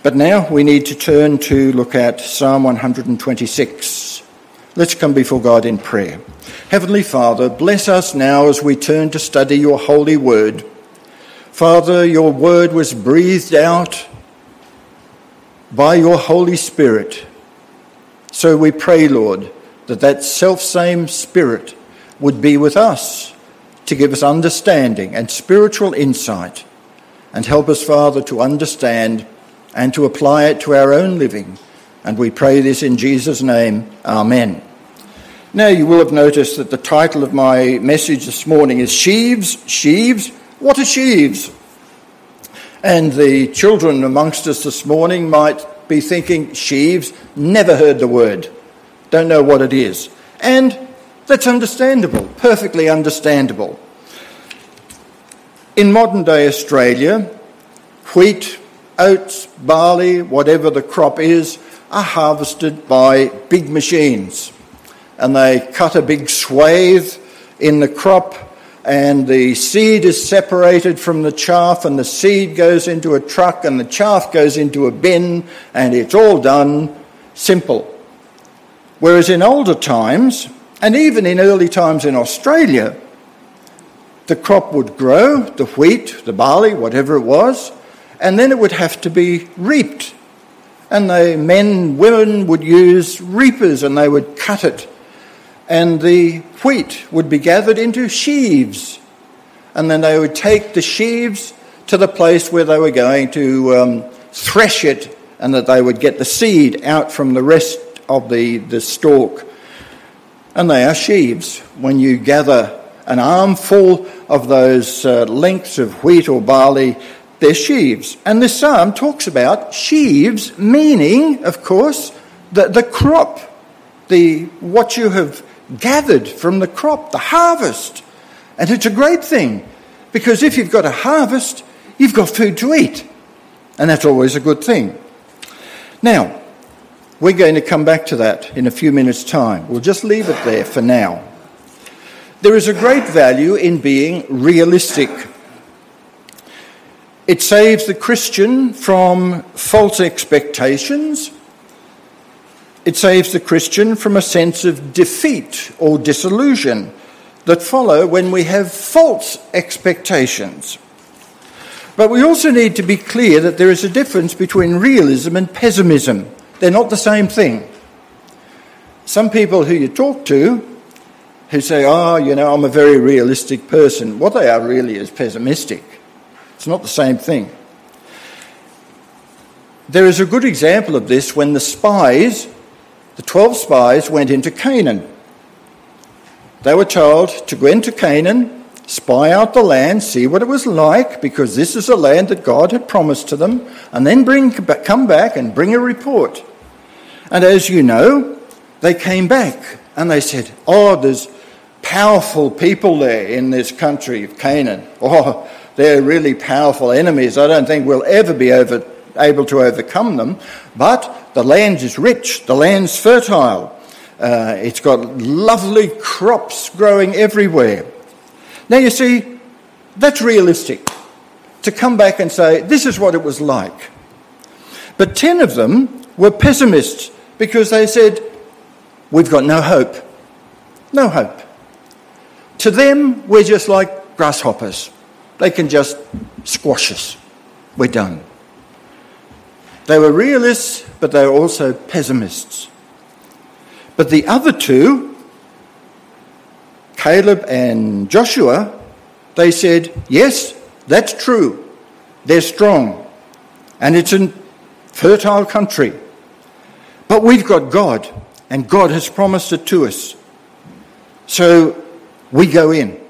But now we need to turn to look at Psalm 126. Let's come before God in prayer. Heavenly Father, bless us now as we turn to study your holy word. Father, your word was breathed out by your Holy Spirit. So we pray, Lord, that that self same Spirit would be with us to give us understanding and spiritual insight and help us, Father, to understand and to apply it to our own living. And we pray this in Jesus' name. Amen. Now, you will have noticed that the title of my message this morning is Sheaves, Sheaves. What are sheaves? And the children amongst us this morning might be thinking, sheaves, never heard the word, don't know what it is. And that's understandable, perfectly understandable. In modern day Australia, wheat, oats, barley, whatever the crop is, are harvested by big machines. And they cut a big swathe in the crop and the seed is separated from the chaff, and the seed goes into a truck, and the chaff goes into a bin, and it's all done simple. Whereas in older times, and even in early times in Australia, the crop would grow, the wheat, the barley, whatever it was, and then it would have to be reaped. And the men, women would use reapers and they would cut it and the wheat would be gathered into sheaves. And then they would take the sheaves to the place where they were going to um, thresh it and that they would get the seed out from the rest of the, the stalk. And they are sheaves. When you gather an armful of those uh, lengths of wheat or barley, they're sheaves. And this psalm talks about sheaves, meaning, of course, the, the crop, the, what you have gathered from the crop, the harvest. And it's a great thing because if you've got a harvest, you've got food to eat. And that's always a good thing. Now, we're going to come back to that in a few minutes' time. We'll just leave it there for now. There is a great value in being realistic. It saves the Christian from false expectations it saves the Christian from a sense of defeat or disillusion that follow when we have false expectations. But we also need to be clear that there is a difference between realism and pessimism. They're not the same thing. Some people who you talk to who say, oh, you know, I'm a very realistic person, what they are really is pessimistic. It's not the same thing. There is a good example of this when the spies the 12 spies went into Canaan. They were told to go into Canaan, spy out the land, see what it was like, because this is a land that God had promised to them, and then bring, come back and bring a report. And as you know, they came back and they said, Oh, there's powerful people there in this country of Canaan. Oh, they're really powerful enemies. I don't think we'll ever be over, able to overcome them. But the land is rich, the land's fertile, uh, it's got lovely crops growing everywhere. Now, you see, that's realistic to come back and say, this is what it was like. But 10 of them were pessimists because they said, we've got no hope. No hope. To them, we're just like grasshoppers. They can just squash us. We're done. They were realists, but they were also pessimists. But the other two, Caleb and Joshua, they said, yes, that's true. They're strong. And it's a fertile country. But we've got God, and God has promised it to us. So we go in.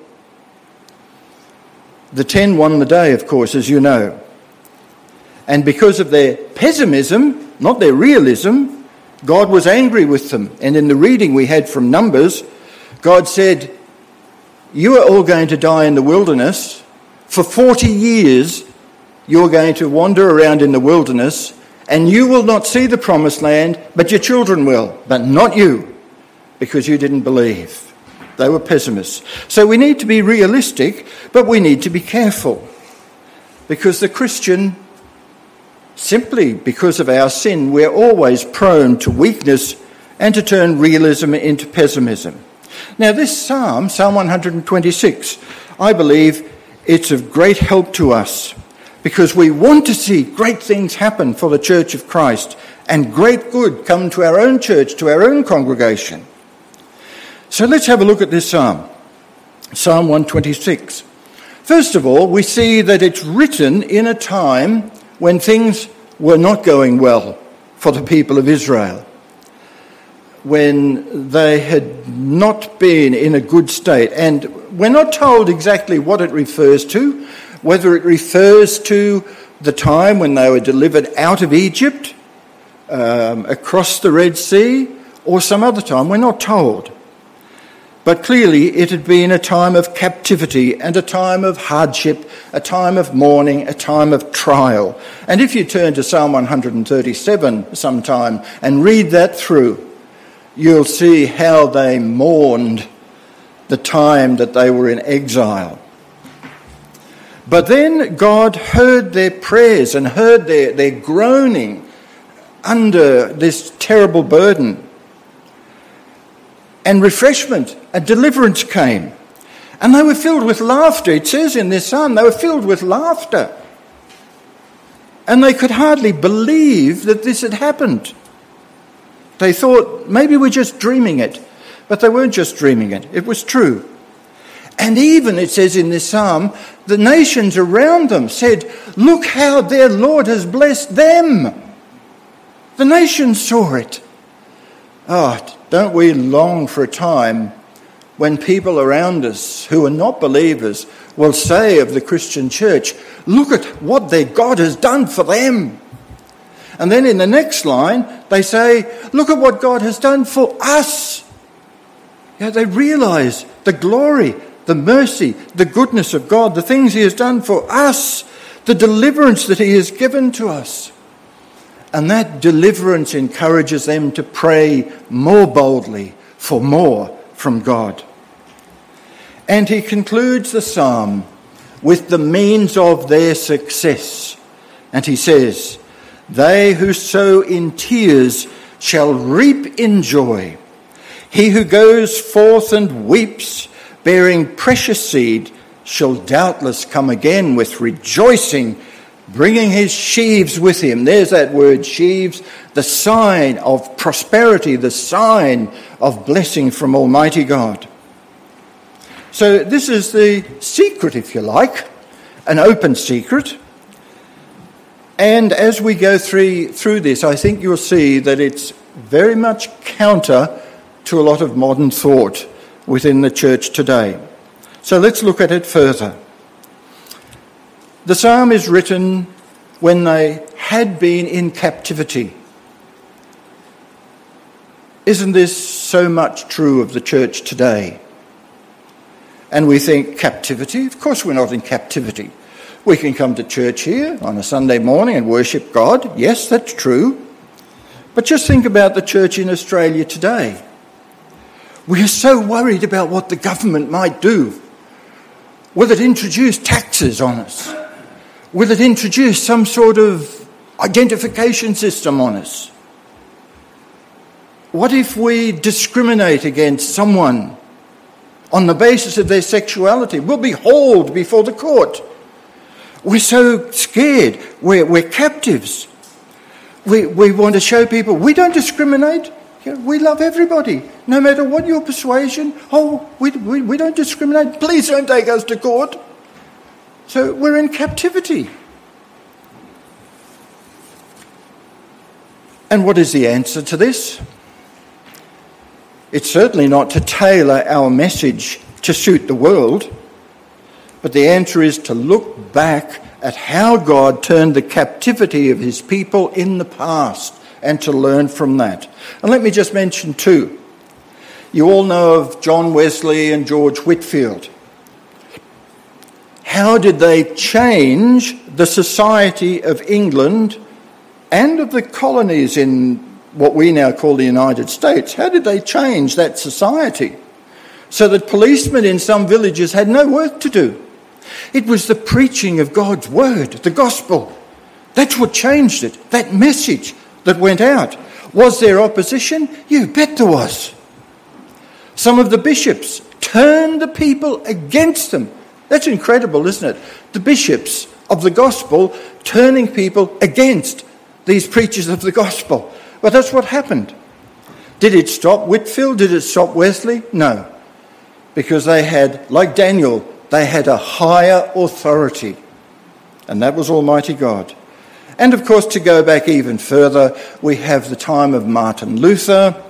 The ten won the day, of course, as you know. And because of their pessimism, not their realism, God was angry with them. And in the reading we had from Numbers, God said, You are all going to die in the wilderness. For 40 years, you're going to wander around in the wilderness, and you will not see the promised land, but your children will, but not you, because you didn't believe. They were pessimists. So we need to be realistic, but we need to be careful. Because the Christian simply because of our sin, we're always prone to weakness and to turn realism into pessimism. Now, this psalm, Psalm 126, I believe it's of great help to us because we want to see great things happen for the Church of Christ and great good come to our own church, to our own congregation. So let's have a look at this psalm, Psalm 126. First of all, we see that it's written in a time when things were not going well for the people of Israel, when they had not been in a good state. And we're not told exactly what it refers to, whether it refers to the time when they were delivered out of Egypt, um, across the Red Sea, or some other time. We're not told. But clearly, it had been a time of captivity and a time of hardship, a time of mourning, a time of trial. And if you turn to Psalm 137 sometime and read that through, you'll see how they mourned the time that they were in exile. But then God heard their prayers and heard their, their groaning under this terrible burden. And refreshment and deliverance came. And they were filled with laughter. It says in this psalm, they were filled with laughter. And they could hardly believe that this had happened. They thought maybe we're just dreaming it. But they weren't just dreaming it, it was true. And even, it says in this psalm, the nations around them said, Look how their Lord has blessed them. The nations saw it. Oh, don't we long for a time when people around us who are not believers will say of the Christian church, Look at what their God has done for them. And then in the next line, they say, Look at what God has done for us. Yeah, they realize the glory, the mercy, the goodness of God, the things He has done for us, the deliverance that He has given to us. And that deliverance encourages them to pray more boldly for more from God. And he concludes the psalm with the means of their success. And he says, They who sow in tears shall reap in joy. He who goes forth and weeps, bearing precious seed, shall doubtless come again with rejoicing, bringing his sheaves with him. There's that word, sheaves, the sign of prosperity, the sign of blessing from Almighty God. So, this is the secret, if you like, an open secret. And as we go through, through this, I think you'll see that it's very much counter to a lot of modern thought within the church today. So let's look at it further. The psalm is written when they had been in captivity. Isn't this so much true of the church today? And we think, captivity? Of course, we're not in captivity. We can come to church here on a Sunday morning and worship God. Yes, that's true. But just think about the church in Australia today. We are so worried about what the government might do. Will it introduce taxes on us? Will it introduce some sort of identification system on us? What if we discriminate against someone on the basis of their sexuality We'll be hauled before the court. We're so scared. We're, we're captives. We, we want to show people we don't discriminate. We love everybody, no matter what your persuasion. Oh, we, we, we don't discriminate. Please don't take us to court. So we're in captivity. And what is the answer to this? It's certainly not to tailor our message to suit the world, but the answer is to look back at how God turned the captivity of his people in the past and to learn from that. And let me just mention two. You all know of John Wesley and George Whitefield. How did they change the society of England and of the colonies in what we now call the United States, how did they change that society so that policemen in some villages had no work to do? It was the preaching of God's word, the gospel, That's what changed it. That message that went out. Was there opposition? You bet there was. Some of the bishops turned the people against them. That's incredible, isn't it? The bishops of the gospel turning people against these preachers of the gospel. But that's what happened. Did it stop Whitefield? Did it stop Wesley? No. Because they had, like Daniel, they had a higher authority. And that was Almighty God. And of course, to go back even further, we have the time of Martin Luther,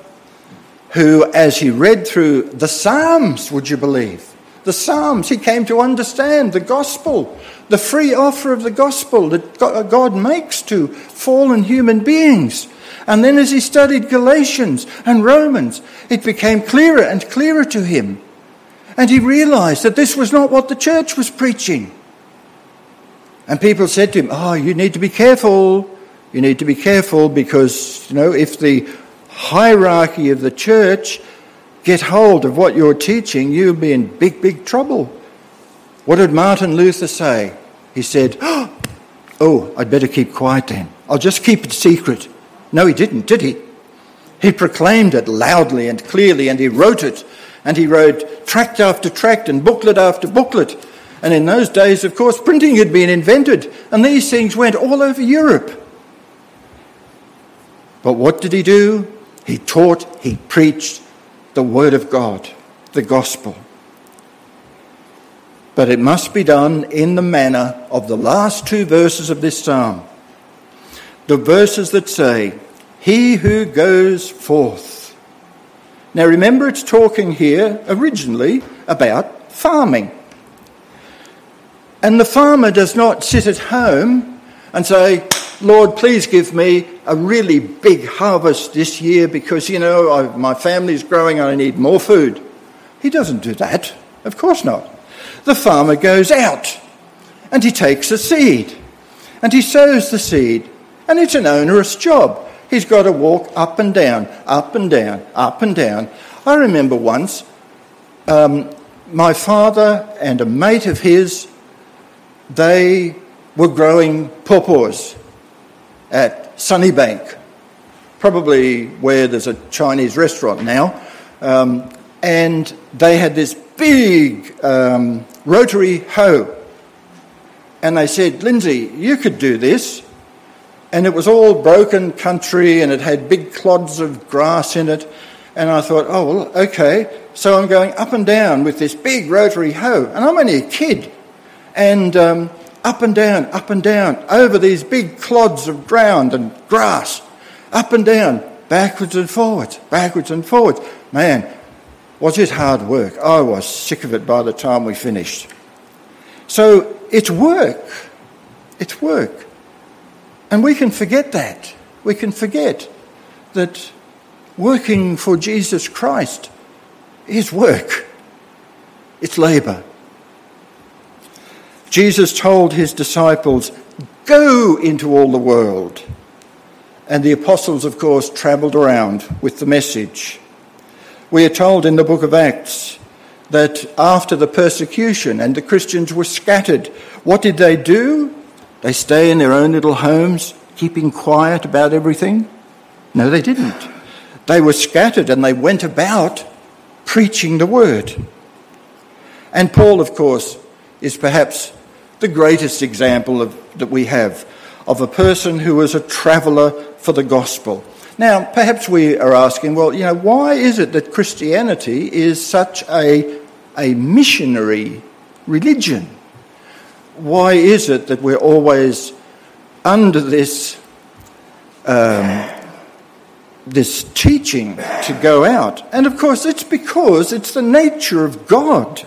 who, as he read through the Psalms, would you believe? The Psalms, he came to understand the gospel, the free offer of the gospel that uh, God makes to fallen human beings. And then as he studied Galatians and Romans, it became clearer and clearer to him. And he realized that this was not what the church was preaching. And people said to him, Oh, you need to be careful. You need to be careful because, you know, if the hierarchy of the church get hold of what you're teaching, you'll be in big, big trouble. What did Martin Luther say? He said, Oh, I'd better keep quiet then. I'll just keep it secret. No, he didn't, did he? He proclaimed it loudly and clearly, and he wrote it. And he wrote tract after tract and booklet after booklet. And in those days, of course, printing had been invented, and these things went all over Europe. But what did he do? He taught, he preached the Word of God, the gospel. But it must be done in the manner of the last two verses of this psalm the verses that say, He who goes forth. Now remember, it's talking here originally about farming. And the farmer does not sit at home and say, Lord, please give me a really big harvest this year because, you know, I, my family's growing and I need more food. He doesn't do that. Of course not. The farmer goes out and he takes a seed and he sows the seed and it's an onerous job. He's got to walk up and down, up and down, up and down. I remember once um, my father and a mate of his, they were growing pawpaws at Sunnybank, probably where there's a Chinese restaurant now. Um, and they had this big um, rotary hoe. And they said, Lindsay, you could do this and it was all broken country and it had big clods of grass in it. And I thought, oh, well, okay. So I'm going up and down with this big rotary hoe, and I'm only a kid. And um, up and down, up and down, over these big clods of ground and grass, up and down, backwards and forwards, backwards and forwards. Man, was it hard work? I was sick of it by the time we finished. So it's work. It's work. And we can forget that. We can forget that working for Jesus Christ is work, it's labour. Jesus told his disciples, Go into all the world. And the apostles, of course, travelled around with the message. We are told in the book of Acts that after the persecution and the Christians were scattered, what did they do? They stay in their own little homes, keeping quiet about everything? No, they didn't. They were scattered and they went about preaching the word. And Paul, of course, is perhaps the greatest example of, that we have of a person who was a traveller for the gospel. Now, perhaps we are asking, well, you know, why is it that Christianity is such a, a missionary religion? why is it that we're always under this, um, this teaching to go out? And of course, it's because it's the nature of God.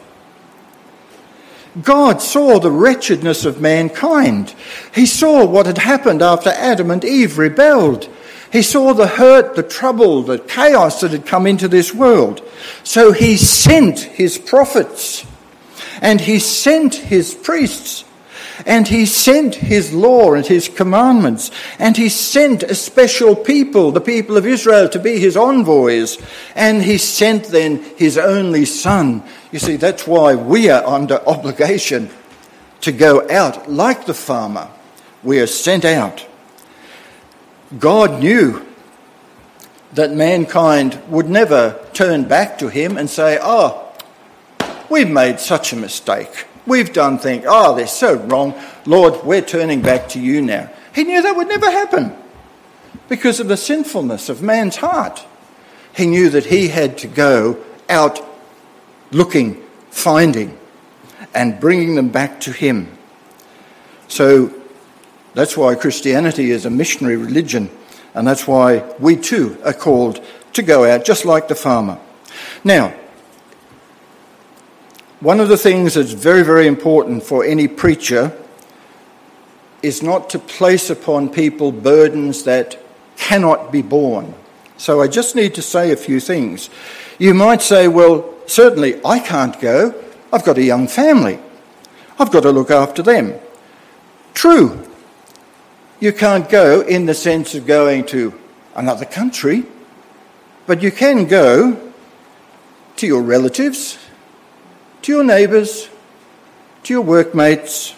God saw the wretchedness of mankind. He saw what had happened after Adam and Eve rebelled. He saw the hurt, the trouble, the chaos that had come into this world. So he sent his prophets and he sent his priests and he sent his law and his commandments and he sent a special people, the people of Israel, to be his envoys and he sent then his only son. You see, that's why we are under obligation to go out like the farmer, we are sent out. God knew that mankind would never turn back to him and say, Oh, we've made such a mistake. We've done things, oh, they're so wrong. Lord, we're turning back to you now. He knew that would never happen because of the sinfulness of man's heart. He knew that he had to go out looking, finding, and bringing them back to him. So that's why Christianity is a missionary religion, and that's why we too are called to go out just like the farmer. Now, one of the things that's very, very important for any preacher is not to place upon people burdens that cannot be borne. So I just need to say a few things. You might say, well, certainly I can't go. I've got a young family. I've got to look after them. True. You can't go in the sense of going to another country, but you can go to your relatives, to your neighbours, to your workmates,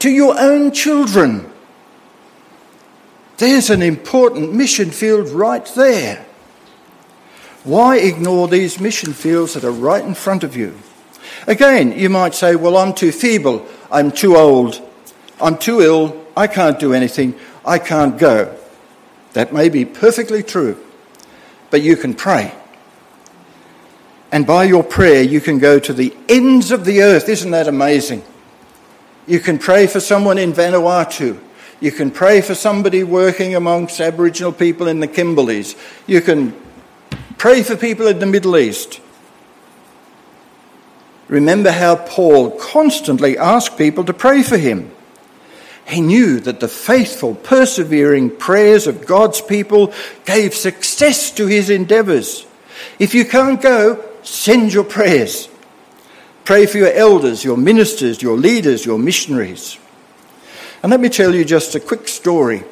to your own children. There's an important mission field right there. Why ignore these mission fields that are right in front of you? Again, you might say, Well, I'm too feeble, I'm too old, I'm too ill, I can't do anything, I can't go. That may be perfectly true, but you can pray. And by your prayer, you can go to the ends of the earth. Isn't that amazing? You can pray for someone in Vanuatu. You can pray for somebody working amongst Aboriginal people in the Kimberleys. You can pray for people in the Middle East. Remember how Paul constantly asked people to pray for him. He knew that the faithful, persevering prayers of God's people gave success to his endeavours. If you can't go, send your prayers. Pray for your elders, your ministers, your leaders, your missionaries. And let me tell you just a quick story.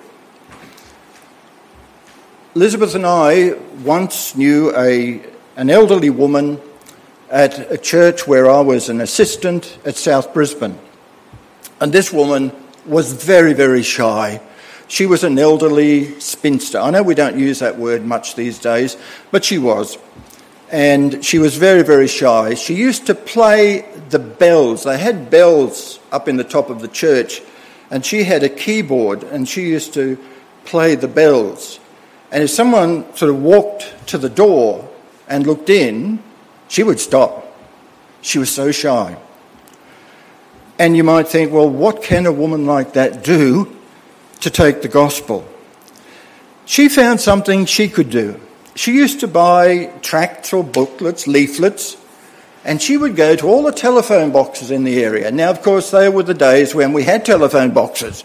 Elizabeth and I once knew a, an elderly woman at a church where I was an assistant at South Brisbane. And this woman was very, very shy. She was an elderly spinster. I know we don't use that word much these days, but she was and she was very, very shy. She used to play the bells. They had bells up in the top of the church, and she had a keyboard, and she used to play the bells. And if someone sort of walked to the door and looked in, she would stop. She was so shy. And you might think, well, what can a woman like that do to take the gospel? She found something she could do she used to buy tracts or booklets, leaflets, and she would go to all the telephone boxes in the area. Now, of course, they were the days when we had telephone boxes.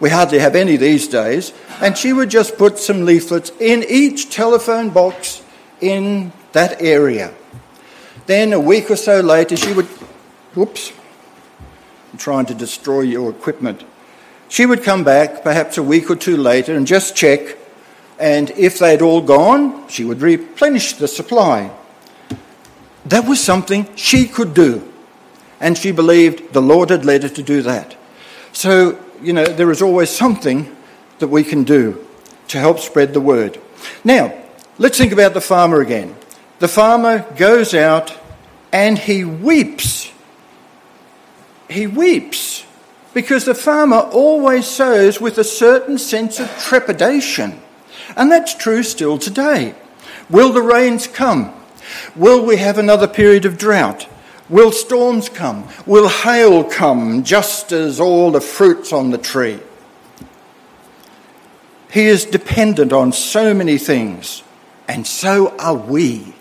We hardly have any these days. And she would just put some leaflets in each telephone box in that area. Then a week or so later, she would, whoops, I'm trying to destroy your equipment. She would come back perhaps a week or two later and just check and if they'd all gone, she would replenish the supply. That was something she could do. And she believed the Lord had led her to do that. So, you know, there is always something that we can do to help spread the word. Now, let's think about the farmer again. The farmer goes out and he weeps. He weeps because the farmer always sows with a certain sense of trepidation. And that's true still today. Will the rains come? Will we have another period of drought? Will storms come? Will hail come just as all the fruits on the tree? He is dependent on so many things, and so are we.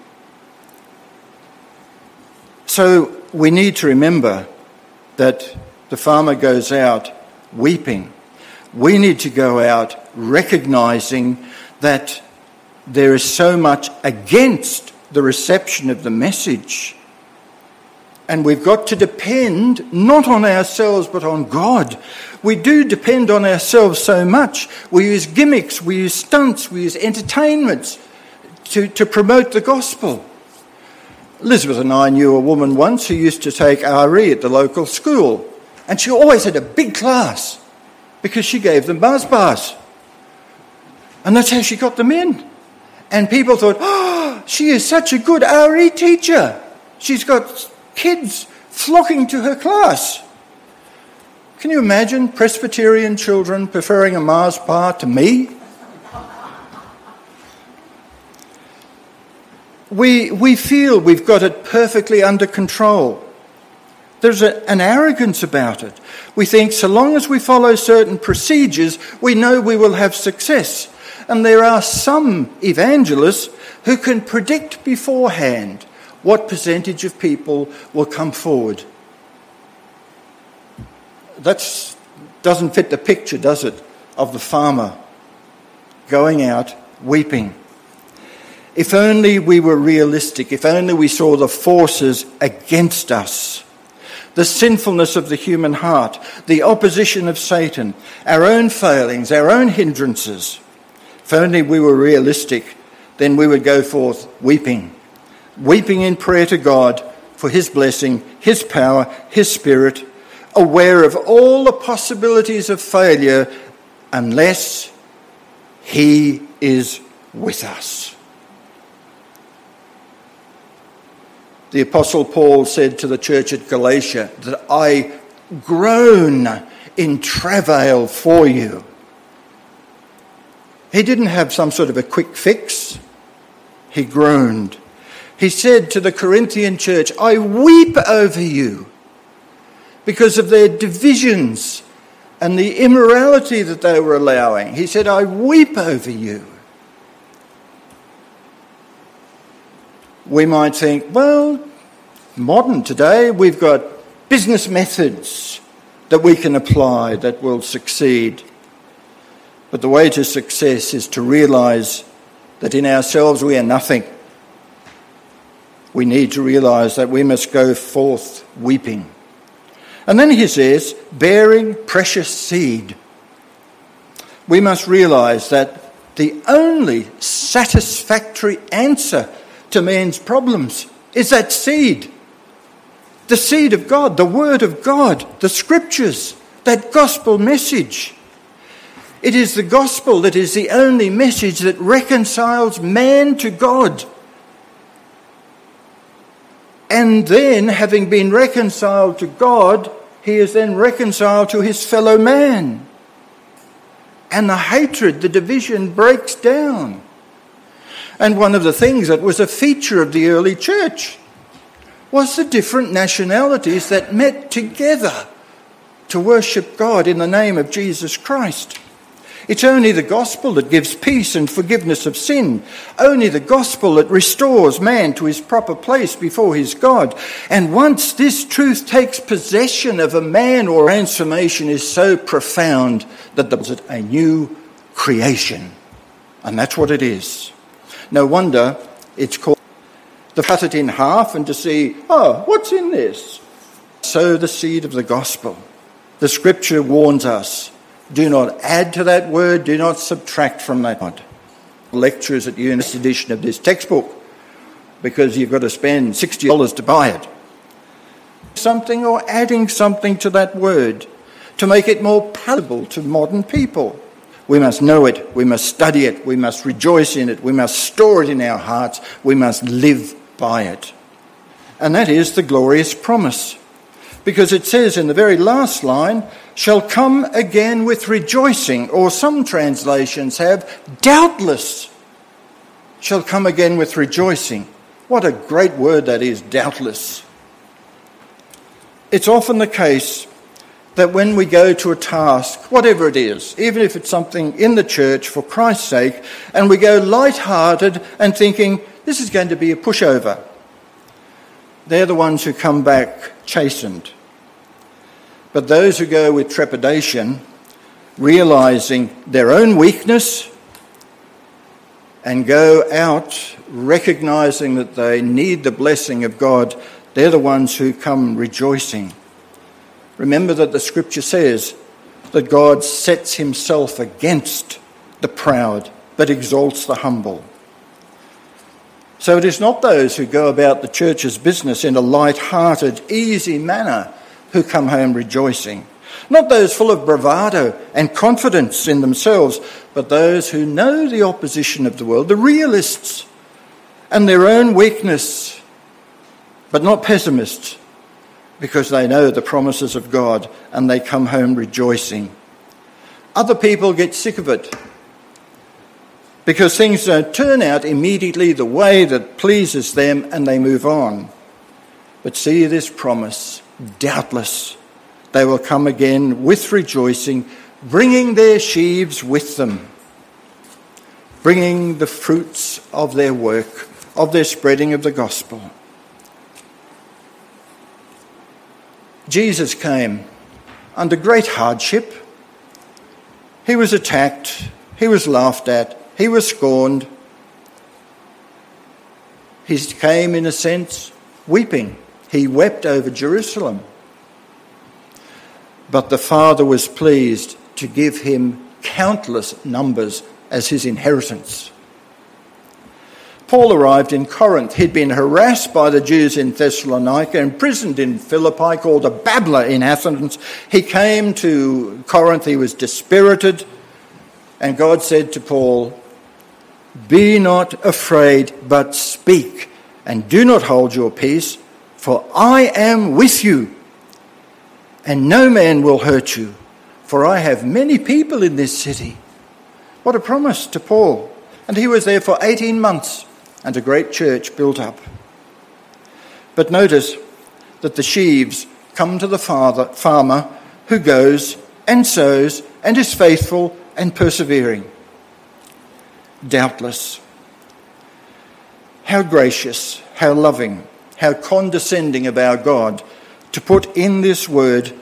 So we need to remember that the farmer goes out weeping. We need to go out recognizing that there is so much against the reception of the message. And we've got to depend not on ourselves but on God. We do depend on ourselves so much. We use gimmicks, we use stunts, we use entertainments to, to promote the gospel. Elizabeth and I knew a woman once who used to take RE at the local school, and she always had a big class. because she gave them Mars bars. And that's how she got them in. And people thought, oh, she is such a good RE teacher. She's got kids flocking to her class. Can you imagine Presbyterian children preferring a Mars bar to me? We, we feel we've got it perfectly under control. There's a, an arrogance about it. We think so long as we follow certain procedures, we know we will have success. And there are some evangelists who can predict beforehand what percentage of people will come forward. That doesn't fit the picture, does it, of the farmer going out weeping. If only we were realistic, if only we saw the forces against us the sinfulness of the human heart, the opposition of Satan, our own failings, our own hindrances. If only we were realistic, then we would go forth weeping, weeping in prayer to God for His blessing, His power, His Spirit, aware of all the possibilities of failure unless He is with us. The Apostle Paul said to the church at Galatia that I groan in travail for you. He didn't have some sort of a quick fix. He groaned. He said to the Corinthian church, I weep over you because of their divisions and the immorality that they were allowing. He said, I weep over you. We might think, well, modern today, we've got business methods that we can apply that will succeed. But the way to success is to realize that in ourselves we are nothing. We need to realize that we must go forth weeping. And then he says, bearing precious seed. We must realize that the only satisfactory answer to man's problems is that seed. The seed of God, the Word of God, the Scriptures, that gospel message. It is the gospel that is the only message that reconciles man to God. And then, having been reconciled to God, he is then reconciled to his fellow man. And the hatred, the division breaks down. And one of the things that was a feature of the early church was the different nationalities that met together to worship God in the name of Jesus Christ. It's only the gospel that gives peace and forgiveness of sin. Only the gospel that restores man to his proper place before his God. And once this truth takes possession of a man or transformation is so profound that there's a new creation. And that's what it is. No wonder it's called to cut it in half and to see, oh, what's in this? Sow the seed of the gospel. The scripture warns us do not add to that word, do not subtract from that word. Lectures at Eunice edition of this textbook because you've got to spend $60 to buy it. Something or adding something to that word to make it more palatable to modern people. We must know it, we must study it, we must rejoice in it, we must store it in our hearts, we must live by it. And that is the glorious promise because it says in the very last line, shall come again with rejoicing, or some translations have, doubtless shall come again with rejoicing. What a great word that is, doubtless. It's often the case that when we go to a task, whatever it is, even if it's something in the church for Christ's sake, and we go light-hearted and thinking, this is going to be a pushover, they're the ones who come back chastened. But those who go with trepidation, realizing their own weakness, and go out recognizing that they need the blessing of God, they're the ones who come rejoicing. Remember that the scripture says that God sets himself against the proud but exalts the humble. So it is not those who go about the church's business in a light hearted, easy manner who come home rejoicing. Not those full of bravado and confidence in themselves, but those who know the opposition of the world, the realists, and their own weakness, but not pessimists, because they know the promises of God and they come home rejoicing. Other people get sick of it because things don't turn out immediately the way that pleases them and they move on. But see this promise doubtless they will come again with rejoicing, bringing their sheaves with them, bringing the fruits of their work, of their spreading of the gospel. Jesus came under great hardship. He was attacked, he was laughed at, he was scorned. He came, in a sense, weeping. He wept over Jerusalem. But the Father was pleased to give him countless numbers as his inheritance. Paul arrived in Corinth. He'd been harassed by the Jews in Thessalonica, imprisoned in Philippi, called a babbler in Athens. He came to Corinth, he was dispirited, and God said to Paul, Be not afraid, but speak, and do not hold your peace, for I am with you and no man will hurt you, for I have many people in this city. What a promise to Paul. And he was there for 18 months, and a great church built up. But notice that the sheaves come to the father, farmer who goes and sows and is faithful and persevering. Doubtless. How gracious, how loving, how condescending of our God to put in this word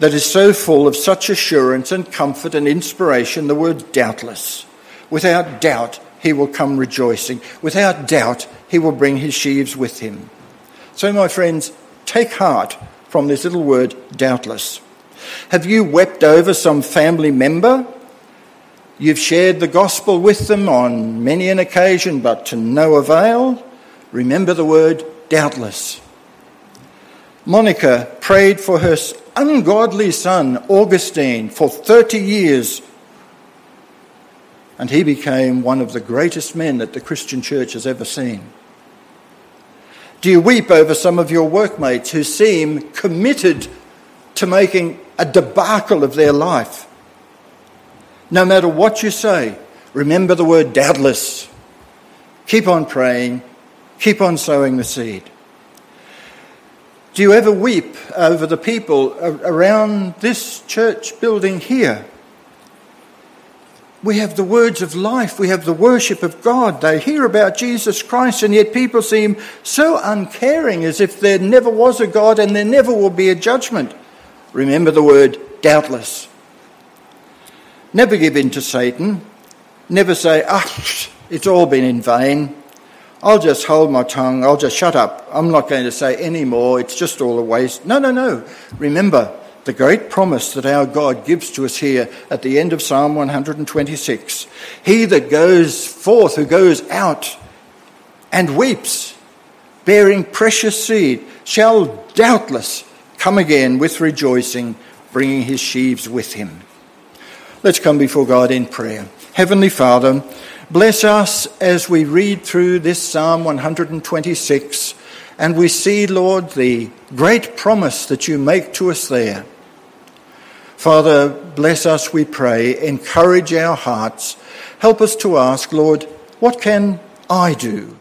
that is so full of such assurance and comfort and inspiration, the word doubtless. Without doubt, he will come rejoicing. Without doubt, he will bring his sheaves with him. So, my friends, take heart from this little word, doubtless. Have you wept over some family member? You've shared the gospel with them on many an occasion, but to no avail? Remember the word, doubtless. Monica prayed for her ungodly son, Augustine, for 30 years. And he became one of the greatest men that the Christian church has ever seen. Do you weep over some of your workmates who seem committed to making a debacle of their life? No matter what you say, remember the word doubtless. Keep on praying, keep on sowing the seed. Do you ever weep over the people around this church building here? We have the words of life, we have the worship of God. They hear about Jesus Christ, and yet people seem so uncaring as if there never was a God and there never will be a judgment. Remember the word doubtless. Never give in to Satan. Never say, ah, it's all been in vain. I'll just hold my tongue, I'll just shut up. I'm not going to say any more, it's just all a waste. No, no, no. Remember the great promise that our God gives to us here at the end of Psalm 126. He that goes forth, who goes out and weeps, bearing precious seed, shall doubtless come again with rejoicing, bringing his sheaves with him. Let's come before God in prayer. Heavenly Father, Bless us as we read through this Psalm 126 and we see, Lord, the great promise that you make to us there. Father, bless us, we pray. Encourage our hearts. Help us to ask, Lord, what can I do?